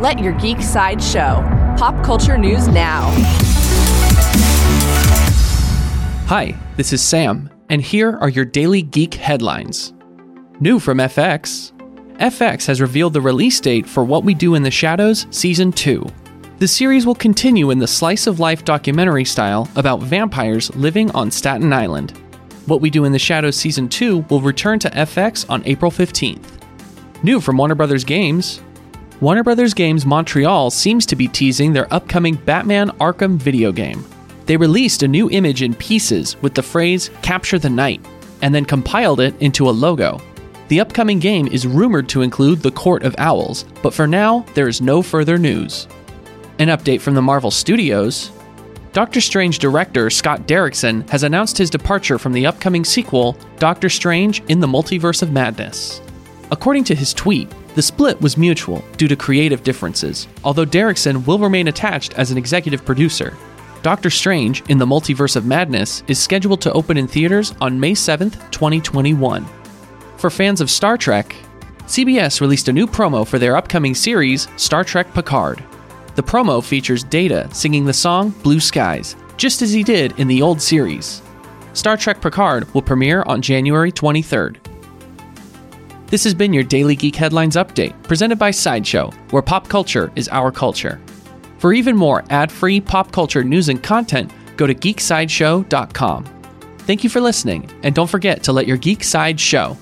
Let your geek side show. Pop culture news now. Hi, this is Sam, and here are your daily geek headlines. New from FX FX has revealed the release date for What We Do in the Shadows Season 2. The series will continue in the slice of life documentary style about vampires living on Staten Island. What We Do in the Shadows Season 2 will return to FX on April 15th. New from Warner Brothers Games Warner Brothers Games Montreal seems to be teasing their upcoming Batman Arkham video game. They released a new image in pieces with the phrase Capture the Night, and then compiled it into a logo. The upcoming game is rumored to include the Court of Owls, but for now, there is no further news. An update from the Marvel Studios Doctor Strange director Scott Derrickson has announced his departure from the upcoming sequel, Doctor Strange in the Multiverse of Madness. According to his tweet, the split was mutual due to creative differences, although Derrickson will remain attached as an executive producer. Doctor Strange in the Multiverse of Madness is scheduled to open in theaters on May 7th, 2021. For fans of Star Trek, CBS released a new promo for their upcoming series, Star Trek Picard. The promo features Data singing the song Blue Skies, just as he did in the old series. Star Trek Picard will premiere on January 23rd. This has been your Daily Geek Headlines Update, presented by Sideshow, where pop culture is our culture. For even more ad free pop culture news and content, go to geeksideshow.com. Thank you for listening, and don't forget to let your geek side show.